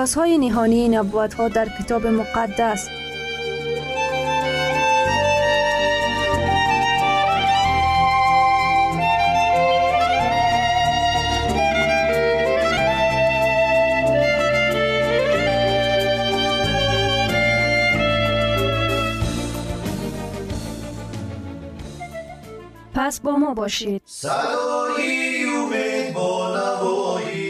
رازهای نهانی نبوت ها در کتاب مقدس. پس با ما باشید. صدای امید با نوای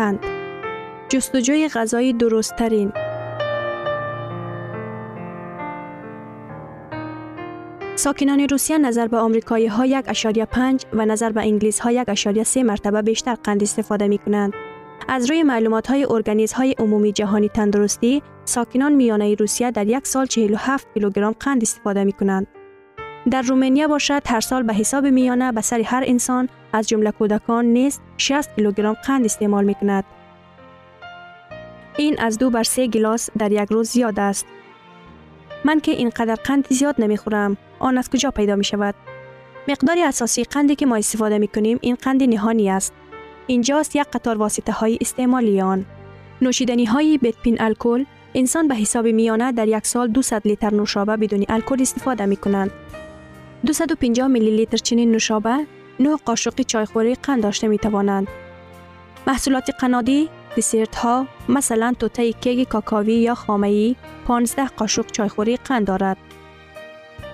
قند جستجوی غذای درست ترین ساکنان روسیه نظر به آمریکایی ها یک اشاریه پنج و نظر به انگلیس ها یک اشاریه سه مرتبه بیشتر قند استفاده می کنند. از روی معلومات های ارگانیز های عمومی جهانی تندرستی، ساکنان میانه روسیه در یک سال 47 کیلوگرم قند استفاده می کنند. در رومانیا باشد هر سال به حساب میانه به سر هر انسان از جمله کودکان نیز 60 کیلوگرم قند استعمال می کند. این از دو بر سه گلاس در یک روز زیاد است. من که اینقدر قند زیاد نمی خورم. آن از کجا پیدا می شود؟ مقدار اساسی قندی که ما استفاده می کنیم این قند نهانی است. اینجاست یک قطار واسطه های استعمالی آن. نوشیدنی های بدپین الکل انسان به حساب میانه در یک سال 200 لیتر نوشابه بدون الکل استفاده می کنند. 250 میلی لیتر چنین نوشابه 9 قاشق چایخوری قند داشته می توانند. محصولات قنادی دسرت ها مثلا توته کیک کاکاوی یا خامه 15 قاشق چایخوری قند دارد.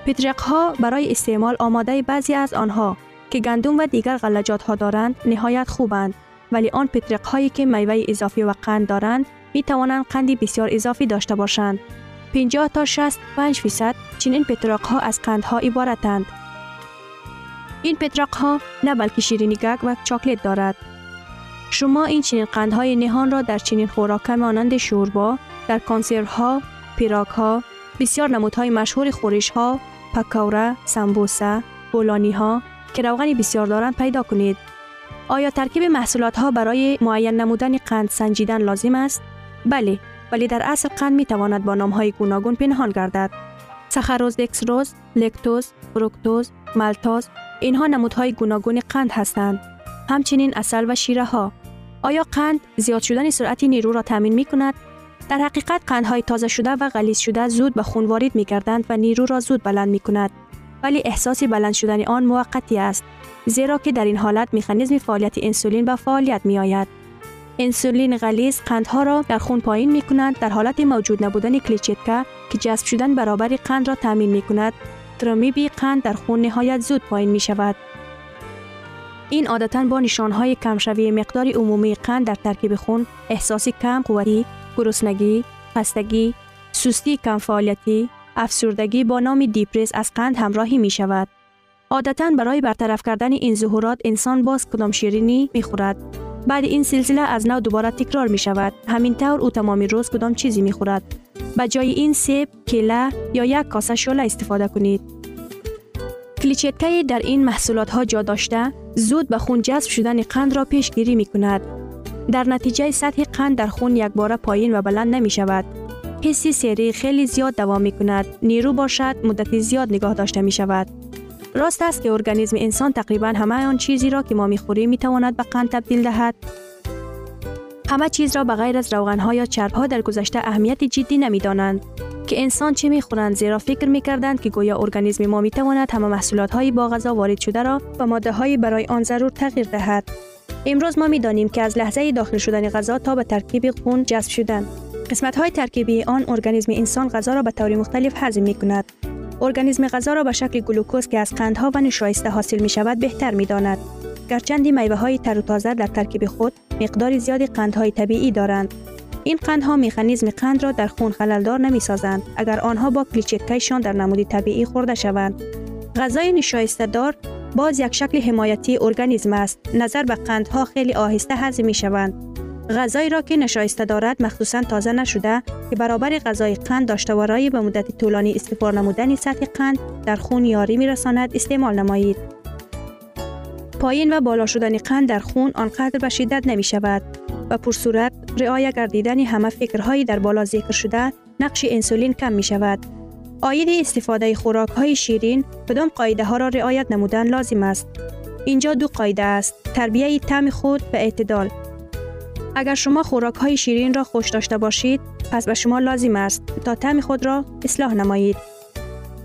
پترق ها برای استعمال آماده بعضی از آنها که گندم و دیگر غلجات ها دارند نهایت خوبند ولی آن پترق هایی که میوه اضافی و قند دارند می توانند قندی بسیار اضافی داشته باشند. 50 تا 65 فیصد چنین پترق ها از قندها عبارتند. این پترق ها نه بلکه شیرینی گگ و چاکلت دارد. شما این چنین قندهای نهان را در چنین خوراک مانند شوربا، در کنسروها، پیراک بسیار نمودهای مشهور خورش ها، پکوره، سمبوسه، بولانی ها که روغن بسیار دارند پیدا کنید. آیا ترکیب محصولات ها برای معین نمودن قند سنجیدن لازم است؟ بله، ولی در اصل قند می تواند با نام های گوناگون پنهان گردد. سخروز، دکسروز، لکتوز، فروکتوز، مالتوز اینها نمودهای گوناگون قند هستند. همچنین اصل و شیره ها. آیا قند زیاد شدن سرعت نیرو را تامین می کند؟ در حقیقت قندهای تازه شده و غلیظ شده زود به خون وارد می کردند و نیرو را زود بلند می کند. ولی احساس بلند شدن آن موقتی است زیرا که در این حالت مکانیزم فعالیت انسولین به فعالیت می آید. انسولین غلیظ قندها را در خون پایین می کند در حالت موجود نبودن کلیچتکا که جذب شدن برابر قند را تامین می کند ترمیبی قند در خون نهایت زود پایین می شود. این عادتا با نشانهای کمشوی مقدار عمومی قند در ترکیب خون، احساس کم قوتی، گرسنگی، خستگی، سستی کم فعالیتی، افسردگی با نام دیپرس از قند همراهی می شود. عادتا برای برطرف کردن این ظهورات انسان باز کدام شیرینی می خورد. بعد این سلسله از نو دوباره تکرار می شود. همین طور او تمام روز کدام چیزی می خورد. به جای این سیب، کله یا یک کاسه شله استفاده کنید. کلیچتکه در این محصولات ها جا داشته زود به خون جذب شدن قند را پیشگیری می کند. در نتیجه سطح قند در خون یک بار پایین و بلند نمی شود. حسی سری خیلی زیاد دوام می کند. نیرو باشد مدت زیاد نگاه داشته می شود. راست است که ارگانیسم انسان تقریبا همه آن چیزی را که ما می خوریم می تواند به قند تبدیل دهد. همه چیز را به غیر از روغن ها یا چرب ها در گذشته اهمیت جدی نمی دانند. که انسان چه می خورند زیرا فکر می کردند که گویا ارگانیسم ما می تواند همه محصولات های با غذا وارد شده را و ماده های برای آن ضرور تغییر دهد. امروز ما می دانیم که از لحظه داخل شدن غذا تا به ترکیب خون جذب شدن قسمت های ترکیبی آن ارگانیسم انسان غذا را به طور مختلف هضم می کند. ارگانیسم غذا را به شکل گلوکوز که از قندها و نشایسته حاصل می شود بهتر می داند. گرچند میوه های تر و تازه در ترکیب خود مقدار زیادی قندهای طبیعی دارند. این قندها مکانیزم قند را در خون خللدار نمی سازند اگر آنها با کلیچکایشان در نمودی طبیعی خورده شوند. غذای نشایسته دار باز یک شکل حمایتی ارگانیسم است. نظر به قندها خیلی آهسته هضم می شوند. غذایی را که نشایسته دارد مخصوصا تازه نشده که برابر غذای قند داشته به مدت طولانی استفاده نمودن سطح قند در خون یاری می رساند استعمال نمایید. پایین و بالا شدن قند در خون آنقدر به شدت نمی شود و پرصورت رعایت گردیدن همه فکرهایی در بالا ذکر شده نقش انسولین کم می شود. آید استفاده خوراک های شیرین کدام قاعده ها را رعایت نمودن لازم است. اینجا دو قاعده است. تربیه تم خود و اعتدال. اگر شما خوراک های شیرین را خوش داشته باشید، پس به شما لازم است تا تم خود را اصلاح نمایید.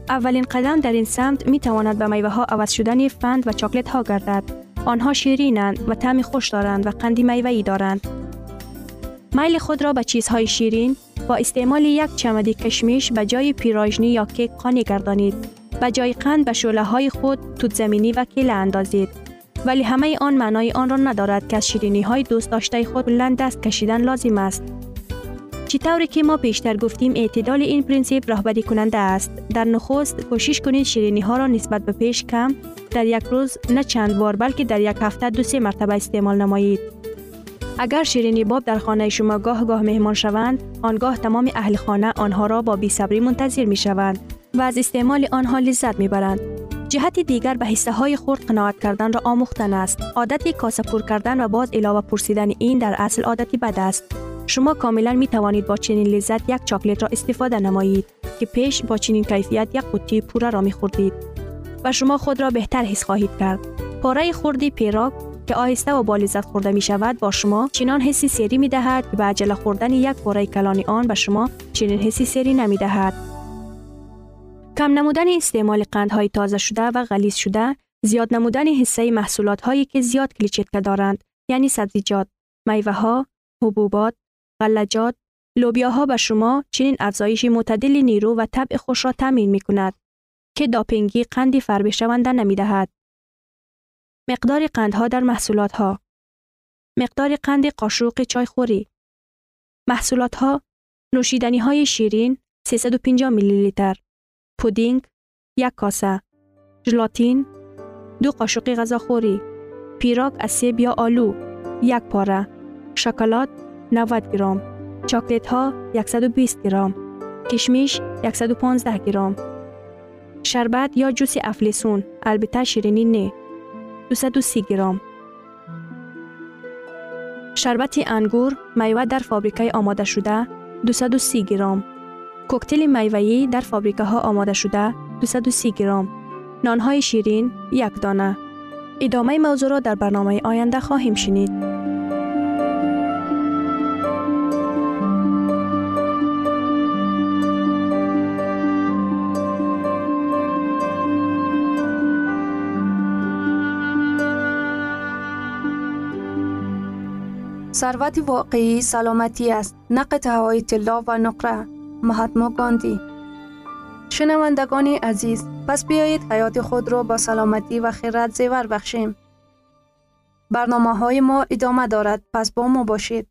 اولین قدم در این سمت می تواند به میوه ها عوض شدن فند و چاکلت ها گردد. آنها شیرینند و طعم خوش دارند و قندی میوه‌ای دارند. میل خود را به چیزهای شیرین با استعمال یک چمدی کشمیش به جای پیراژنی یا کیک قانی گردانید. به جای قند به شعله های خود توت زمینی و کیله اندازید. ولی همه آن معنای آن را ندارد که از شیرینی های دوست داشته خود بلند دست کشیدن لازم است. چطوری که ما پیشتر گفتیم اعتدال این پرینسیپ راهبری کننده است. در نخست کوشش کنید شیرینی ها را نسبت به پیش کم در یک روز نه چند بار بلکه در یک هفته دو سه مرتبه استعمال نمایید. اگر شیرینی باب در خانه شما گاه گاه مهمان شوند، آنگاه تمام اهل خانه آنها را با بیصبری منتظر می شوند و از استعمال آنها لذت می برند. جهت دیگر به حصه های خرد قناعت کردن را آموختن است. عادت کاسه پر کردن و باز علاوه پرسیدن این در اصل عادتی بد است. شما کاملا می توانید با چنین لذت یک چاکلت را استفاده نمایید که پیش با چنین کیفیت یک قوطی پوره را می خوردید و شما خود را بهتر حس خواهید کرد. پاره خوردی پیراک که آهسته و با لذت خورده می شود با شما چنان حسی سری می دهد که به عجله خوردن یک پاره کلانی آن به شما چنین حسی سری نمی دهد. کم نمودن استعمال قندهای تازه شده و غلیظ شده زیاد نمودن حصه محصولات هایی که زیاد کلیچتکه دارند یعنی سبزیجات، میوه ها، حبوبات، غلجات، لوبیاها به شما چنین افزایش معتدل نیرو و طبع خوش را تامین می کند که داپینگی قندی فربشونده نمی دهد. مقدار قندها در محصولات ها مقدار قند قاشق چایخوری. محصولات ها نوشیدنی های شیرین 350 میلی لیتر پودینگ یک کاسه. ژلاتین دو قاشق غذاخوری پیراک از سیب یا آلو یک پاره. شکلات 90 گرم. چاکلیت ها 120 گرم. کشمیش 115 گرم. شربت یا جوس افلیسون البته شیرینی نه. 230 گرم. شربت انگور میوه در فابریکه آماده شده 230 گرم. کوکتل میوه‌ای در فابریکه ها آماده شده 230 گرم. نانهای شیرین یک دانه. ادامه موضوع را در برنامه آینده خواهیم شنید. ثروت واقعی سلامتی است. نه قطعه های طلا و نقره. مهاتما گاندی. شنوندگان عزیز پس بیایید حیات خود را با سلامتی و خیرات زیور بخشیم. برنامه های ما ادامه دارد پس با ما باشید.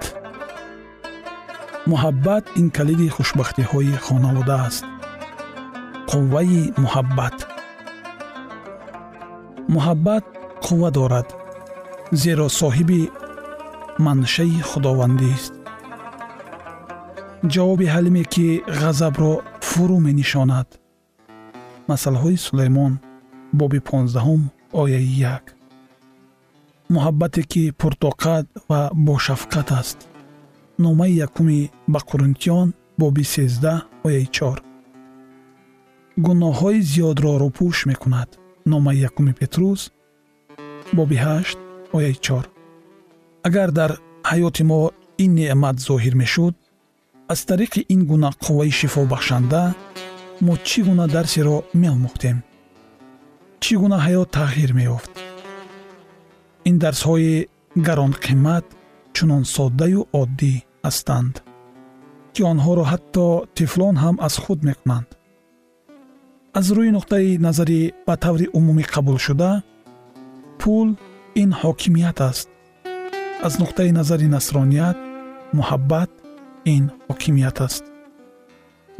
муҳаббат ин калиди хушбахтиҳои хонавода аст. Қувваи муҳаббат. Муҳаббат қувва дорад зеро соҳиби маншаи худовандист ҷавоби ҳалиме ки ғазабро фурӯ менишонад. Масъалаҳои сулаймон боби понздаҳум ояи як. Муҳаббате ки пуртоқат ва бошафқат аст номаи якуми ба қуринтиён боби сездаҳ ояи чор. гуноҳҳои зиёдро рӯпӯш мекунад. номаи якуми петрус боби ҳашт ояи чор. агар дар ҳаёти мо ин неъмат зоҳир мешуд аз тариқи ин гуна қувваи шифобахшанда мо чӣ гуна дарсеро меомӯхтем? чӣ гуна ҳаёт тағйир меёфт? ин дарсҳои гаронқимат чунон соддаю оддӣ ҳастанд ки онҳоро ҳатто тифлон ҳам аз худ мекунанд. аз рӯи нуқтаи назари ба таври умумӣ қабулшуда пул ин ҳокимият аст. аз нуқтаи назари насроният муҳаббат ин ҳокимият аст.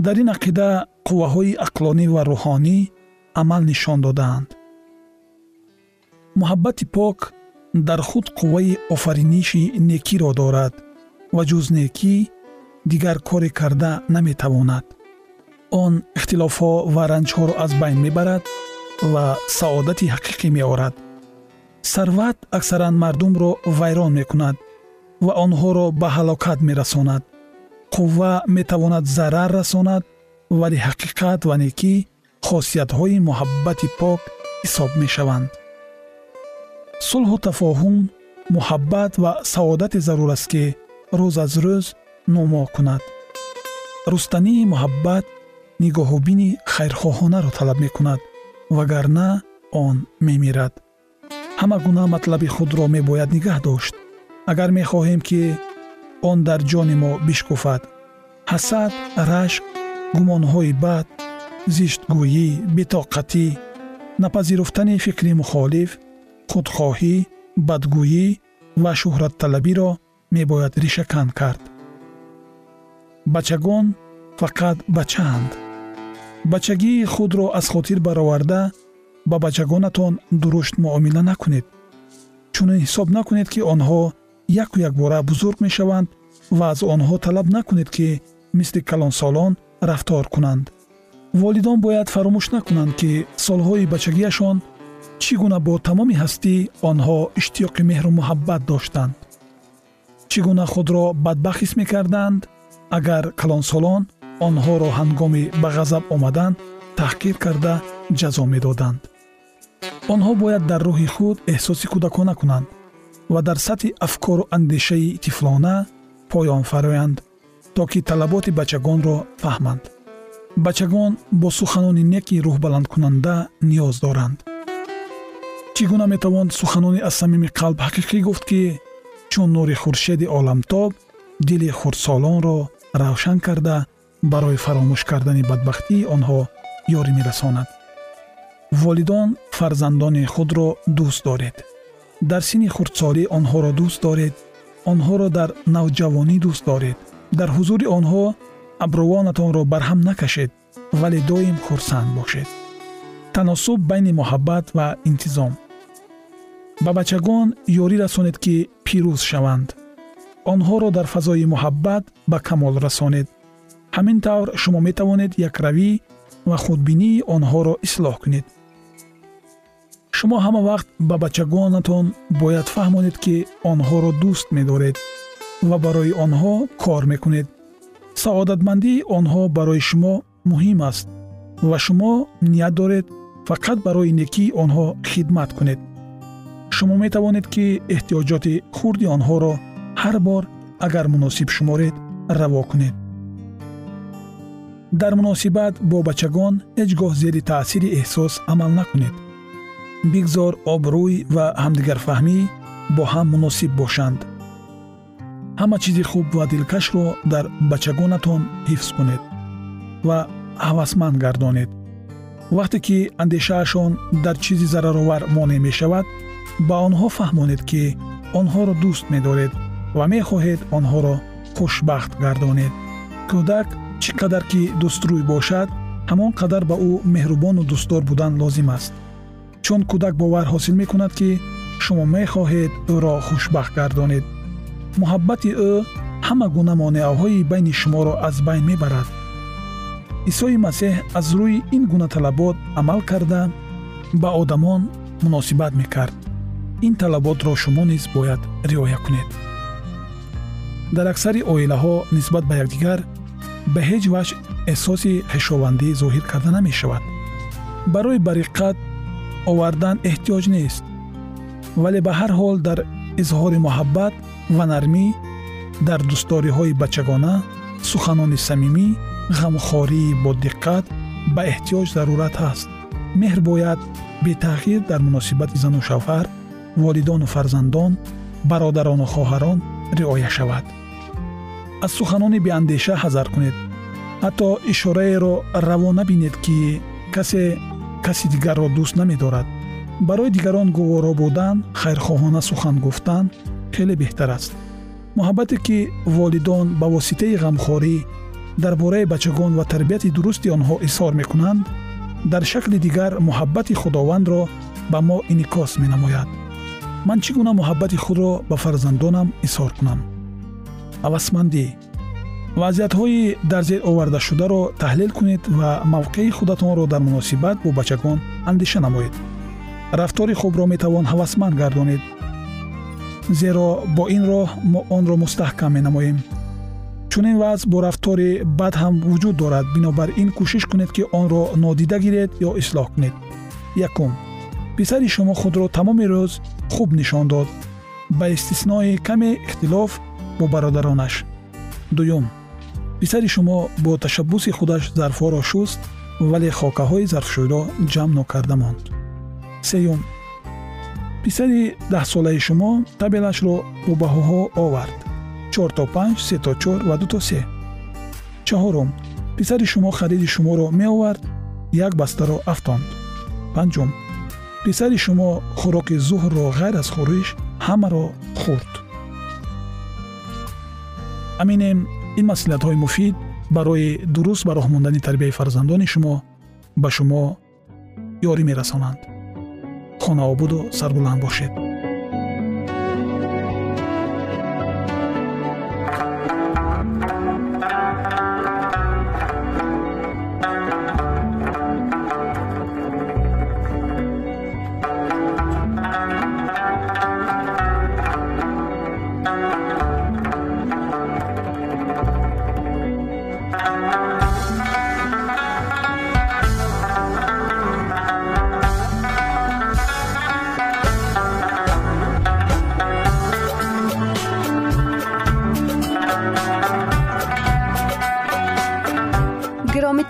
дар ин ақида қувваҳои ақлонӣ ва рӯҳонӣ амал нишон додаанд. муҳаббати пок дар худ қувваи офариниши некиро дорад ва ҷуз некӣ дигар коре карда наметавонад. Он ихтилофҳо ва ранҷҳоро аз байн мебарад ва саодати ҳақиқӣ меорад. Сарват аксаран мардумро вайрон мекунад ва онҳоро ба ҳалокат мерасонад. Қувва метавонад зарар расонад вале ҳақиқат ва некӣ хосиятҳои муҳаббати пок ҳисоб мешаванд. Сулҳу тафоҳум муҳаббат ва саодате зарур аст ки рӯз аз рӯз нумо кунад. Рустании муҳаббат нигоҳубини хайрхоҳонаро талаб мекунад вагарна он мемирад. Ҳама гуна матлаби худро мебояд нигаҳ дошт. Агар мехоҳем ки он дар ҷони мо бишкуфад ҳасад рашк гумонҳои бад зиштгӯӣ битоқатӣ напазируфтани фикри мухолиф худхоҳӣ бадгӯӣ ва шӯҳратталабиро мебояд ришакан кард. Бачагон фақат бачаанд. Бачагии худро аз хотир бароварда ба бачагонатон дурушт муомила накунед чунин ҳисоб накунед ки онҳо яку якбора бузург мешаванд ва аз онҳо талаб накунед ки мисли калонсолон рафтор кунанд. Волидон бояд фаромӯш накунанд ки солҳои бачагиашон чӣ гуна бо тамоми ҳастӣ онҳо иштиёқи меҳру муҳаббат доштанд чӣ гуна худро бадбахт ҳис мекарданд? Агар калонсолон онҳоро ҳангоми ба ғазаб омадан таҳқир карда ҷазо медоданд. Онҳо бояд дар рӯҳи худ эҳсоси кӯдакона кунанд ва дар сатҳи афкору андешаи тифлона поён фароянд то ки талаботи бачагонро фаҳманд. Бачагон бо суханони неки рӯҳбаландкунанда ниёз доранд. Чӣ гуна метавон суханони аз самими қалб ҳақиқӣ гуфт ки чун нури хуршеди оламтоб дили хурдсолонро равшан карда барои фаромӯш кардани бадбахтии онҳо ёрӣ мерасонад. Волидон фарзандони худро дӯст доред. Дар синни хурдсолӣ онҳоро дӯст доред онҳоро дар навҷавонӣ дӯст доред. Дар ҳузури онҳо абрувонатонро барҳам накашед вале доим хурсанд бошед. Таносуб байни муҳаббат ва интизом. Ба бачагон ёрӣ расонед ки пирӯз шаванд онҳоро дар фазои муҳаббат ба камол расонед ҳамин тавр шумо метавонед якравӣ ва худбинии онҳоро ислоҳ кунед шумо ҳама вақт ба бачагонатон бояд фаҳмонед ки онҳоро дӯст медоред ва барои онҳо кор мекунед саодатмандии онҳо барои шумо муҳим аст ва шумо ният доред фақат барои некии онҳо хидмат кунед шумо метавонед ки эҳтиёҷоти хурди онҳоро ҳар бор агар муносиб шуморед раво кунед. Дар муносибат бо бачагон ҳеҷ гоҳ зери таъсири эҳсос амал накунед. Бигзор обрӯй ва ҳамдигарфаҳмӣ бо ҳам муносиб бошанд. Ҳама чизи хуб ва дилкашро дар бачагонатон ҳифз кунед ва ҳавасманд гардонед. Вақте ки андешаашон дар чизи зараровар монеъ мешавад ба онҳо фаҳмонед ки онҳоро дӯст медоред ва мехоҳед онҳоро хушбахт гардонед. Кӯдак чӣ қадар ки дӯстрӯй бошад ҳамон қадар ба ӯ меҳрубону дӯстдор будан лозим аст. Чун кӯдак бовар ҳосил мекунад ки шумо мехоҳед ӯро хушбахт гардонед. Муҳаббати ӯ ҳама гуна монеаҳои байни шуморо аз байн мебарад. Исои масеҳ аз рӯи ин гуна талабот амал карда ба одамон муносибат мекард ин талаботро шумо низ бояд риоя кунед дар аксари оилаҳо нисбат ба якдигар به هیچ وجه احساس خشاوندی ظاهر کرده نمی شود. برای بریقت آوردن احتیاج نیست. ولی به هر حال در اظهار محبت و نرمی در دوستداری های بچگانه سخنان صمیمی غمخواری با دقت به احتیاج ضرورت هست. مهر باید به تغییر در مناسبت زن و شوهر волидону фарзандон бародарону хоҳарон риоя шавад. Аз суханони беандеша ҳазар кунед. Ҳатто ишораеро раво набинед ки касе каси дигарро дӯст намедорад. Барои дигарон гуворо будан хайрхоҳона сухан гуфтан хеле беҳтар аст. Муҳаббате ки волидон ба воситаи ғамхорӣ дар бораи бачагон ва тарбияти дурусти онҳо изҳор мекунанд дар шакли дигар муҳаббати худовандро ба мо инъикос менамояд ман чӣ гуна муҳаббати худро ба фарзандонам изҳор кунам? Ҳавасмандӣ вазъиятҳои дар зер овардашударо таҳлил кунед ва мавқеи худатонро дар муносибат бо бачагон андеша намоед. Рафтори хубро метавон ҳавасманд гардонед. Зеро бо ин роҳ мо онро мустаҳкам менамоем. Чунин вазъ бо рафтори бад ҳам вуҷуд дорад бинобар ин кӯшиш кунед ки онро нодида гиред ё ислоҳ кунед. Якум писари шумо худро тамоми рӯз хуб нишон дод. Ба истиснои каме ихтилоф бо бародаронаш. Дуюм. Писари шумо бо ташаббуси худаш зарфҳоро шуст вале хокаҳои зарфшӯйро ҷамъ нокарда монд. Сеюм. Писари даҳсолаи шумо табелашро бо баҳоҳо овард. Чор то панҷ се то чор ва ду то се. Чаҳорум. Писари шумо хариди шуморо меовард як бастаро афтонд. Панҷум писари шумо хӯроки зуҳрро ғайр аз хӯриш ҳамаро хӯрд ҳаминем ин маслиҳатҳои муфид барои дуруст ба роҳ мондани тарбияи фарзандони шумо ба шумо ёрӣ мерасонанд. Хонаобуду сарбуланд бошед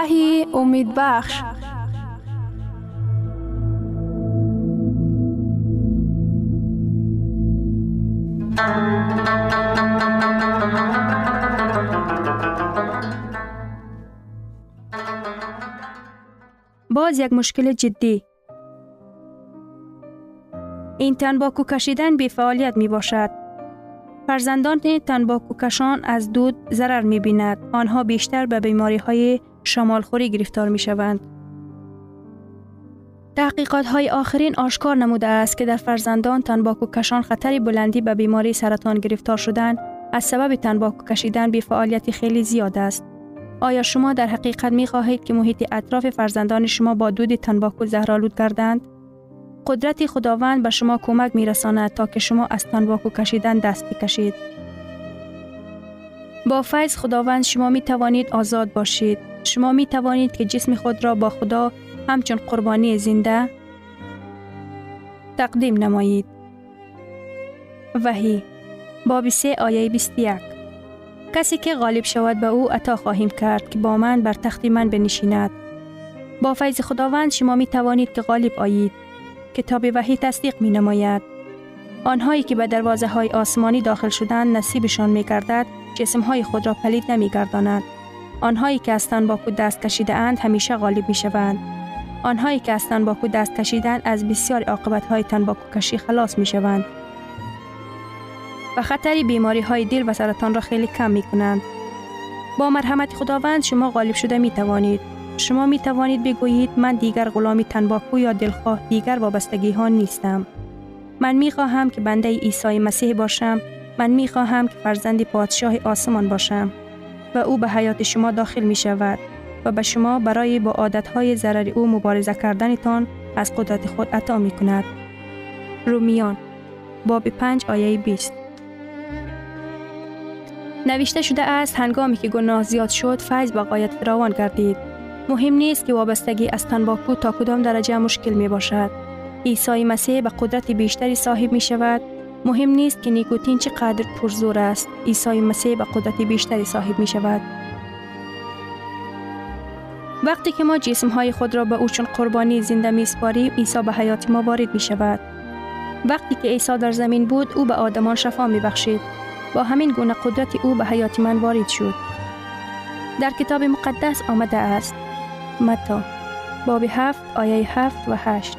وحی امید بخش باز یک مشکل جدی این تنباکو کشیدن بی فعالیت می باشد. فرزندان تنباکو کشان از دود ضرر می بیند. آنها بیشتر به بیماری های شمالخوری گرفتار می شوند. تحقیقات های آخرین آشکار نموده است که در فرزندان تنباکو کشان خطر بلندی به بیماری سرطان گرفتار شدن از سبب تنباکو کشیدن بی فعالیت خیلی زیاد است. آیا شما در حقیقت می خواهید که محیط اطراف فرزندان شما با دود تنباکو زهرالود گردند؟ قدرت خداوند به شما کمک می رساند تا که شما از تنباکو کشیدن دست بکشید. با فیض خداوند شما می توانید آزاد باشید. شما می توانید که جسم خود را با خدا همچون قربانی زنده تقدیم نمایید. وحی باب 3 آیه 21 کسی که غالب شود به او عطا خواهیم کرد که با من بر تخت من بنشیند. با فیض خداوند شما می توانید که غالب آیید. کتاب وحی تصدیق می نماید. آنهایی که به دروازه های آسمانی داخل شدن نصیبشان می گردد جسم های خود را پلید نمی گرداند. آنهایی که از تنباکو دست کشیده اند همیشه غالب می شوند. آنهایی که از تنباکو دست کشیدن از بسیار عاقبت های تنباکو کشی خلاص می شوند. و خطر بیماری های دل و سرطان را خیلی کم می کنند. با مرحمت خداوند شما غالب شده می توانید. شما می توانید بگویید من دیگر غلامی تنباکو یا دلخواه دیگر وابستگی ها نیستم. من می خواهم که بنده عیسی مسیح باشم. من می خواهم که فرزند پادشاه آسمان باشم. و او به حیات شما داخل می شود و به شما برای با عادتهای ضرر او مبارزه کردنتان از قدرت خود عطا می کند. رومیان باب 5 آیه 20 نوشته شده است هنگامی که گناه زیاد شد فیض با قایت فراوان گردید مهم نیست که وابستگی از تنباکو تا کدام درجه مشکل می باشد. عیسی مسیح به قدرت بیشتری صاحب می شود. مهم نیست که نیکوتین چقدر پرزور است. عیسی مسیح به قدرت بیشتری صاحب می شود. وقتی که ما جسم های خود را به او چون قربانی زنده می سپاریم عیسی به حیات ما وارد می شود. وقتی که عیسی در زمین بود او به آدمان شفا می بخشید. با همین گونه قدرت او به حیات من وارد شد. در کتاب مقدس آمده است متا. باب هفت آیه هفت و هشت.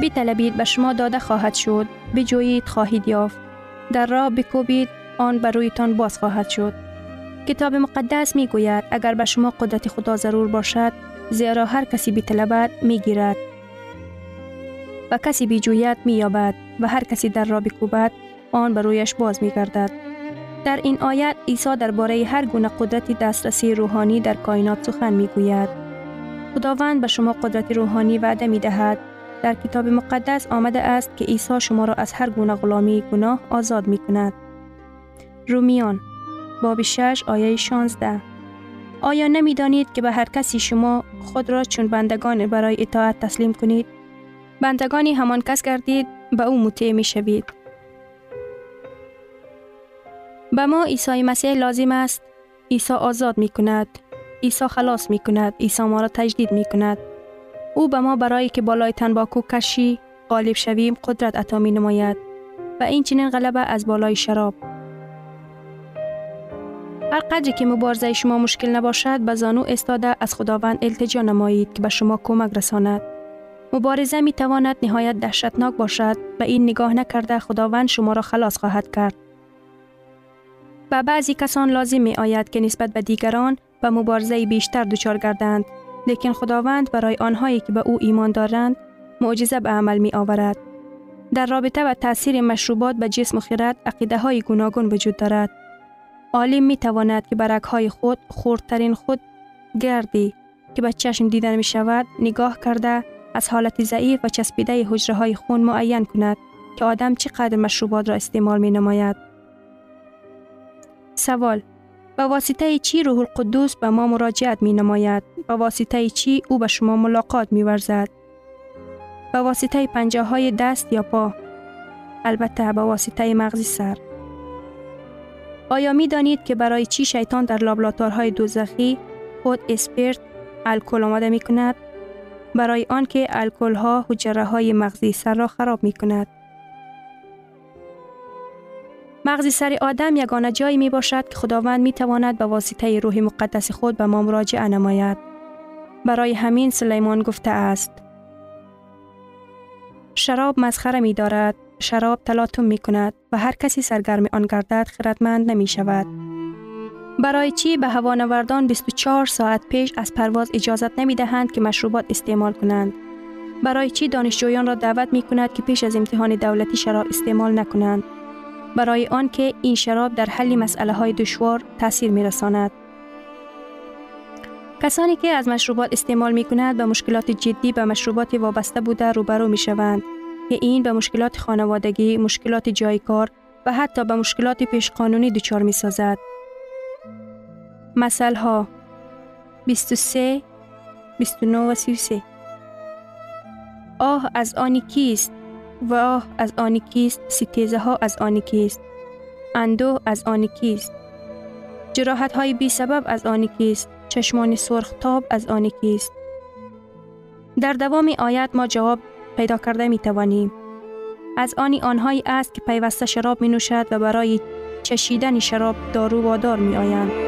بی طلبید به شما داده خواهد شد بجویید خواهید یافت. در راه بکوبید آن بر رویتان باز خواهد شد. کتاب مقدس می گوید اگر به شما قدرت خدا ضرور باشد زیرا هر کسی بی طلبت می گیرد و کسی بی جویت می یابد و هر کسی در را بکوبد آن بر رویش باز می گردد در این آیت عیسی درباره هر گونه قدرت دسترسی روحانی در کائنات سخن می گوید خداوند به شما قدرت روحانی وعده می دهد در کتاب مقدس آمده است که عیسی شما را از هر گونه غلامی گناه آزاد می کند. رومیان باب 6 آیه 16 آیا نمی دانید که به هر کسی شما خود را چون بندگان برای اطاعت تسلیم کنید؟ بندگانی همان کس گردید به او مطیع می شوید. به ما عیسی مسیح لازم است. عیسی آزاد می کند. عیسی خلاص می کند. عیسی ما را تجدید می کند. او به ما برای که بالای تنباکو کشی غالب شویم قدرت عطا می نماید. و این چنین غلبه از بالای شراب. هر قدری که مبارزه شما مشکل نباشد به زانو استاده از خداوند التجا نمایید که به شما کمک رساند. مبارزه می تواند نهایت دهشتناک باشد و این نگاه نکرده خداوند شما را خلاص خواهد کرد. به بعضی کسان لازم می آید که نسبت به دیگران به مبارزه بیشتر دچار گردند لیکن خداوند برای آنهایی که به او ایمان دارند معجزه به عمل می آورد. در رابطه و تاثیر مشروبات به جسم و خیرت عقیده های گوناگون وجود دارد. عالم می تواند که برک های خود خوردترین خود گردی که به چشم دیدن می شود نگاه کرده از حالت ضعیف و چسبیده حجره های خون معین کند که آدم چقدر مشروبات را استعمال می نماید. سوال به واسطه چی روح القدوس به ما مراجعت می نماید؟ به واسطه چی او به شما ملاقات می ورزد؟ به واسطه پنجه های دست یا پا؟ البته به واسطه مغزی سر. آیا می دانید که برای چی شیطان در لابلاتارهای دوزخی خود اسپرت الکل آماده می کند؟ برای آنکه الکل ها حجره های مغزی سر را خراب می کند. مغزی سر آدم یگانه جایی می باشد که خداوند می تواند به واسطه روح مقدس خود به ما مراجعه نماید. برای همین سلیمان گفته است. شراب مسخره می دارد، شراب تلاطم می کند و هر کسی سرگرم آن گردد خردمند نمی شود. برای چی به هوانوردان 24 ساعت پیش از پرواز اجازت نمی دهند که مشروبات استعمال کنند؟ برای چی دانشجویان را دعوت می کند که پیش از امتحان دولتی شراب استعمال نکنند؟ برای آنکه این شراب در حل مسئله های دشوار تاثیر می رساند. کسانی که از مشروبات استعمال می کند به مشکلات جدی به مشروبات وابسته بوده روبرو می شوند که این به مشکلات خانوادگی، مشکلات جای کار و حتی به مشکلات پیش قانونی دچار می سازد. مثل ها 23 29 و 33 آه از آنی کیست و آه از آنی کیست؟ ستیزه ها از آنی کیست؟ اندوه از آنی کیست؟ جراحت های بی سبب از آنی کیست؟ چشمان سرختاب از آنی کیست؟ در دوام آیت ما جواب پیدا کرده می توانیم. از آنی آنهایی است که پیوسته شراب می نوشد و برای چشیدن شراب دارو وادار می آیند.